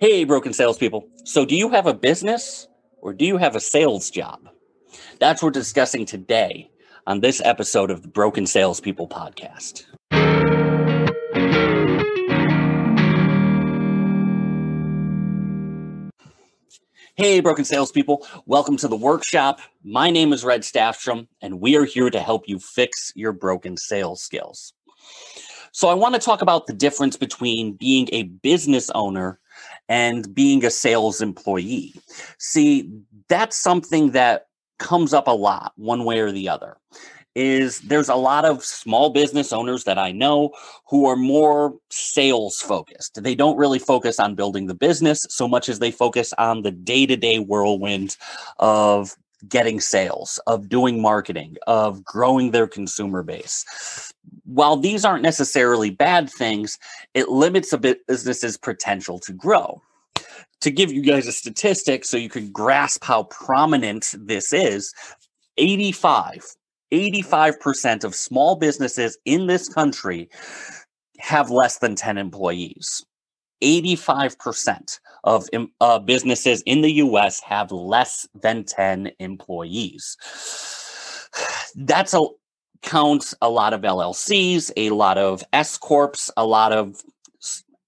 Hey, broken salespeople. So, do you have a business or do you have a sales job? That's what we're discussing today on this episode of the Broken Salespeople podcast. Hey, broken salespeople. Welcome to the workshop. My name is Red Staffstrom, and we are here to help you fix your broken sales skills. So, I want to talk about the difference between being a business owner and being a sales employee. See, that's something that comes up a lot, one way or the other. Is there's a lot of small business owners that I know who are more sales focused. They don't really focus on building the business so much as they focus on the day to day whirlwind of getting sales, of doing marketing, of growing their consumer base. While these aren't necessarily bad things, it limits a business's potential to grow. To give you guys a statistic so you can grasp how prominent this is 85 85% of small businesses in this country have less than 10 employees. 85% of uh, businesses in the US have less than 10 employees. That's a counts a lot of LLCs, a lot of S corps, a lot of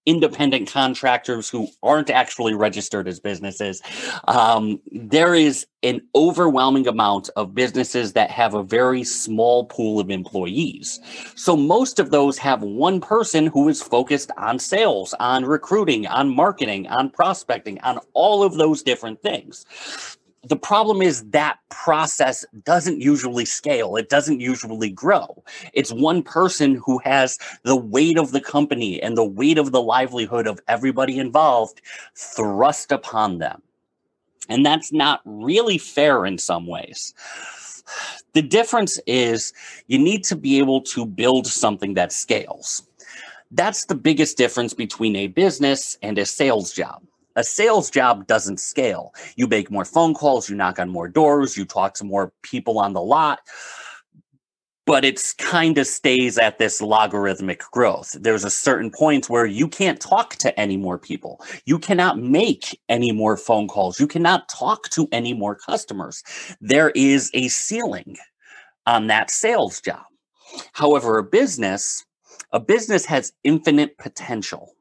independent contractors who aren't actually registered as businesses. Um, there is an overwhelming amount of businesses that have a very small pool of employees. So most of those have one person who is focused on sales, on recruiting, on marketing, on prospecting, on all of those different things the problem is that process doesn't usually scale. It doesn't usually grow. It's one person who has the weight of the company and the weight of the livelihood of everybody involved thrust upon them. And that's not really fair in some ways. The difference is you need to be able to build something that scales. That's the biggest difference between a business and a sales job a sales job doesn't scale. You make more phone calls, you knock on more doors, you talk to more people on the lot, but it's kind of stays at this logarithmic growth. There's a certain point where you can't talk to any more people. You cannot make any more phone calls. You cannot talk to any more customers. There is a ceiling on that sales job. However, a business, a business has infinite potential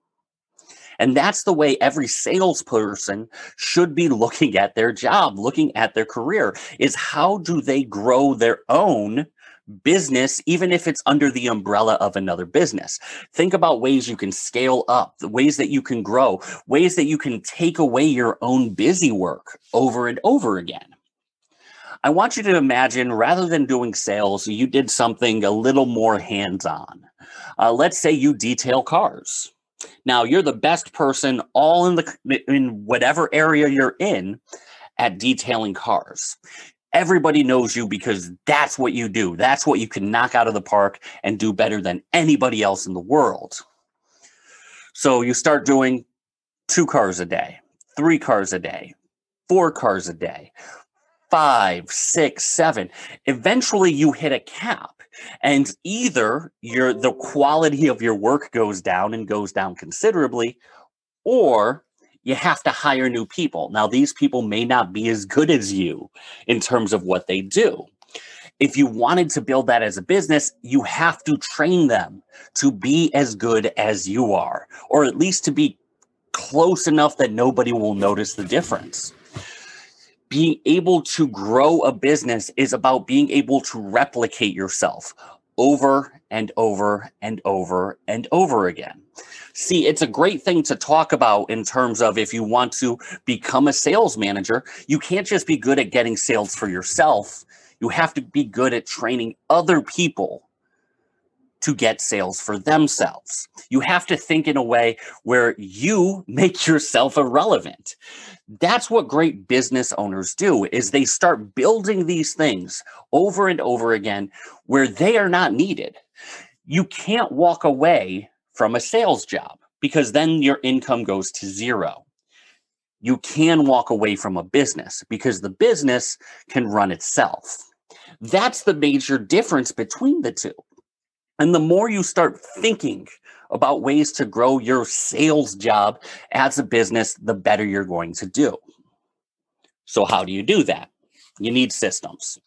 and that's the way every salesperson should be looking at their job, looking at their career is how do they grow their own business, even if it's under the umbrella of another business. Think about ways you can scale up, the ways that you can grow, ways that you can take away your own busy work over and over again. I want you to imagine rather than doing sales, you did something a little more hands on. Uh, let's say you detail cars. Now you're the best person all in the in whatever area you're in at detailing cars. Everybody knows you because that's what you do. That's what you can knock out of the park and do better than anybody else in the world. So you start doing two cars a day, three cars a day, four cars a day, five, six, seven. Eventually you hit a cap and either your the quality of your work goes down and goes down considerably or you have to hire new people now these people may not be as good as you in terms of what they do if you wanted to build that as a business you have to train them to be as good as you are or at least to be close enough that nobody will notice the difference being able to grow a business is about being able to replicate yourself over and over and over and over again. See, it's a great thing to talk about in terms of if you want to become a sales manager, you can't just be good at getting sales for yourself. You have to be good at training other people to get sales for themselves. You have to think in a way where you make yourself irrelevant. That's what great business owners do is they start building these things over and over again where they are not needed. You can't walk away from a sales job because then your income goes to zero. You can walk away from a business because the business can run itself. That's the major difference between the two. And the more you start thinking about ways to grow your sales job as a business, the better you're going to do. So, how do you do that? You need systems.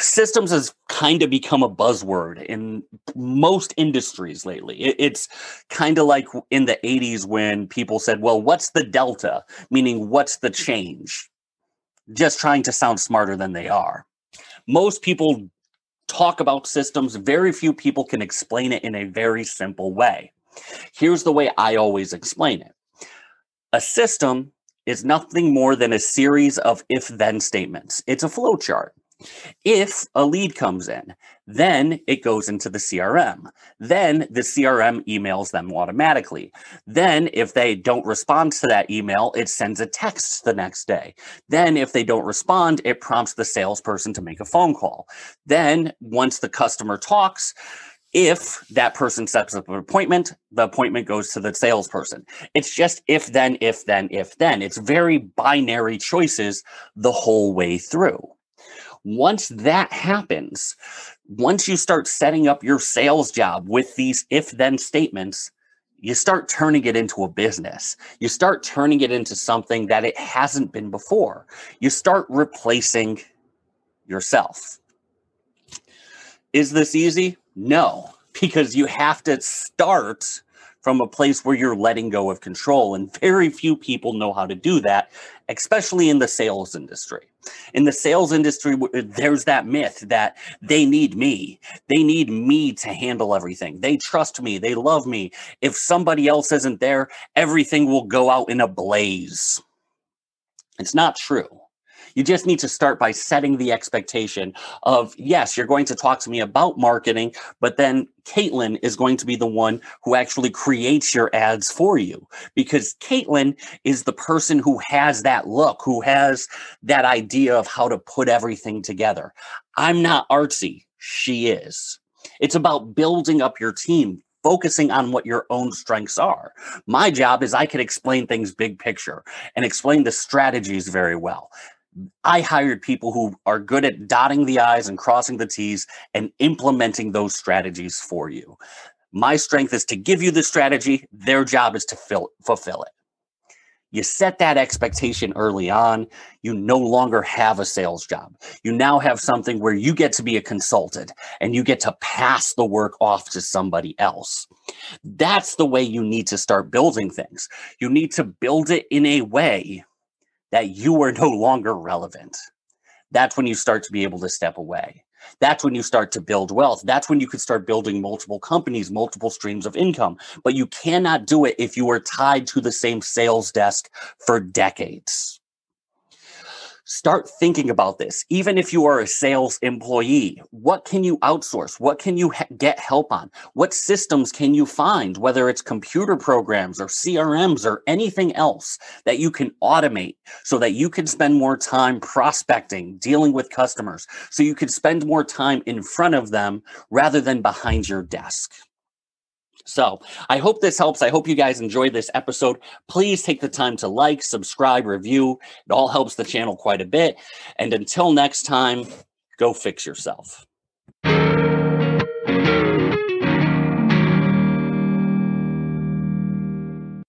Systems has kind of become a buzzword in most industries lately. It's kind of like in the 80s when people said, Well, what's the delta? Meaning, what's the change? Just trying to sound smarter than they are. Most people talk about systems, very few people can explain it in a very simple way. Here's the way I always explain it a system is nothing more than a series of if then statements, it's a flow chart. If a lead comes in, then it goes into the CRM. Then the CRM emails them automatically. Then, if they don't respond to that email, it sends a text the next day. Then, if they don't respond, it prompts the salesperson to make a phone call. Then, once the customer talks, if that person sets up an appointment, the appointment goes to the salesperson. It's just if then, if then, if then. It's very binary choices the whole way through. Once that happens, once you start setting up your sales job with these if then statements, you start turning it into a business. You start turning it into something that it hasn't been before. You start replacing yourself. Is this easy? No, because you have to start from a place where you're letting go of control. And very few people know how to do that, especially in the sales industry. In the sales industry, there's that myth that they need me. They need me to handle everything. They trust me. They love me. If somebody else isn't there, everything will go out in a blaze. It's not true. You just need to start by setting the expectation of, yes, you're going to talk to me about marketing, but then Caitlin is going to be the one who actually creates your ads for you because Caitlin is the person who has that look, who has that idea of how to put everything together. I'm not artsy. She is. It's about building up your team, focusing on what your own strengths are. My job is I can explain things big picture and explain the strategies very well. I hired people who are good at dotting the I's and crossing the T's and implementing those strategies for you. My strength is to give you the strategy, their job is to fill, fulfill it. You set that expectation early on. You no longer have a sales job. You now have something where you get to be a consultant and you get to pass the work off to somebody else. That's the way you need to start building things. You need to build it in a way that you are no longer relevant. That's when you start to be able to step away. That's when you start to build wealth. That's when you could start building multiple companies, multiple streams of income. But you cannot do it if you are tied to the same sales desk for decades start thinking about this. Even if you are a sales employee, what can you outsource? What can you ha- get help on? What systems can you find, whether it's computer programs or CRMs or anything else that you can automate so that you can spend more time prospecting, dealing with customers, so you can spend more time in front of them rather than behind your desk? So I hope this helps. I hope you guys enjoyed this episode. Please take the time to like, subscribe, review. It all helps the channel quite a bit. And until next time, go fix yourself.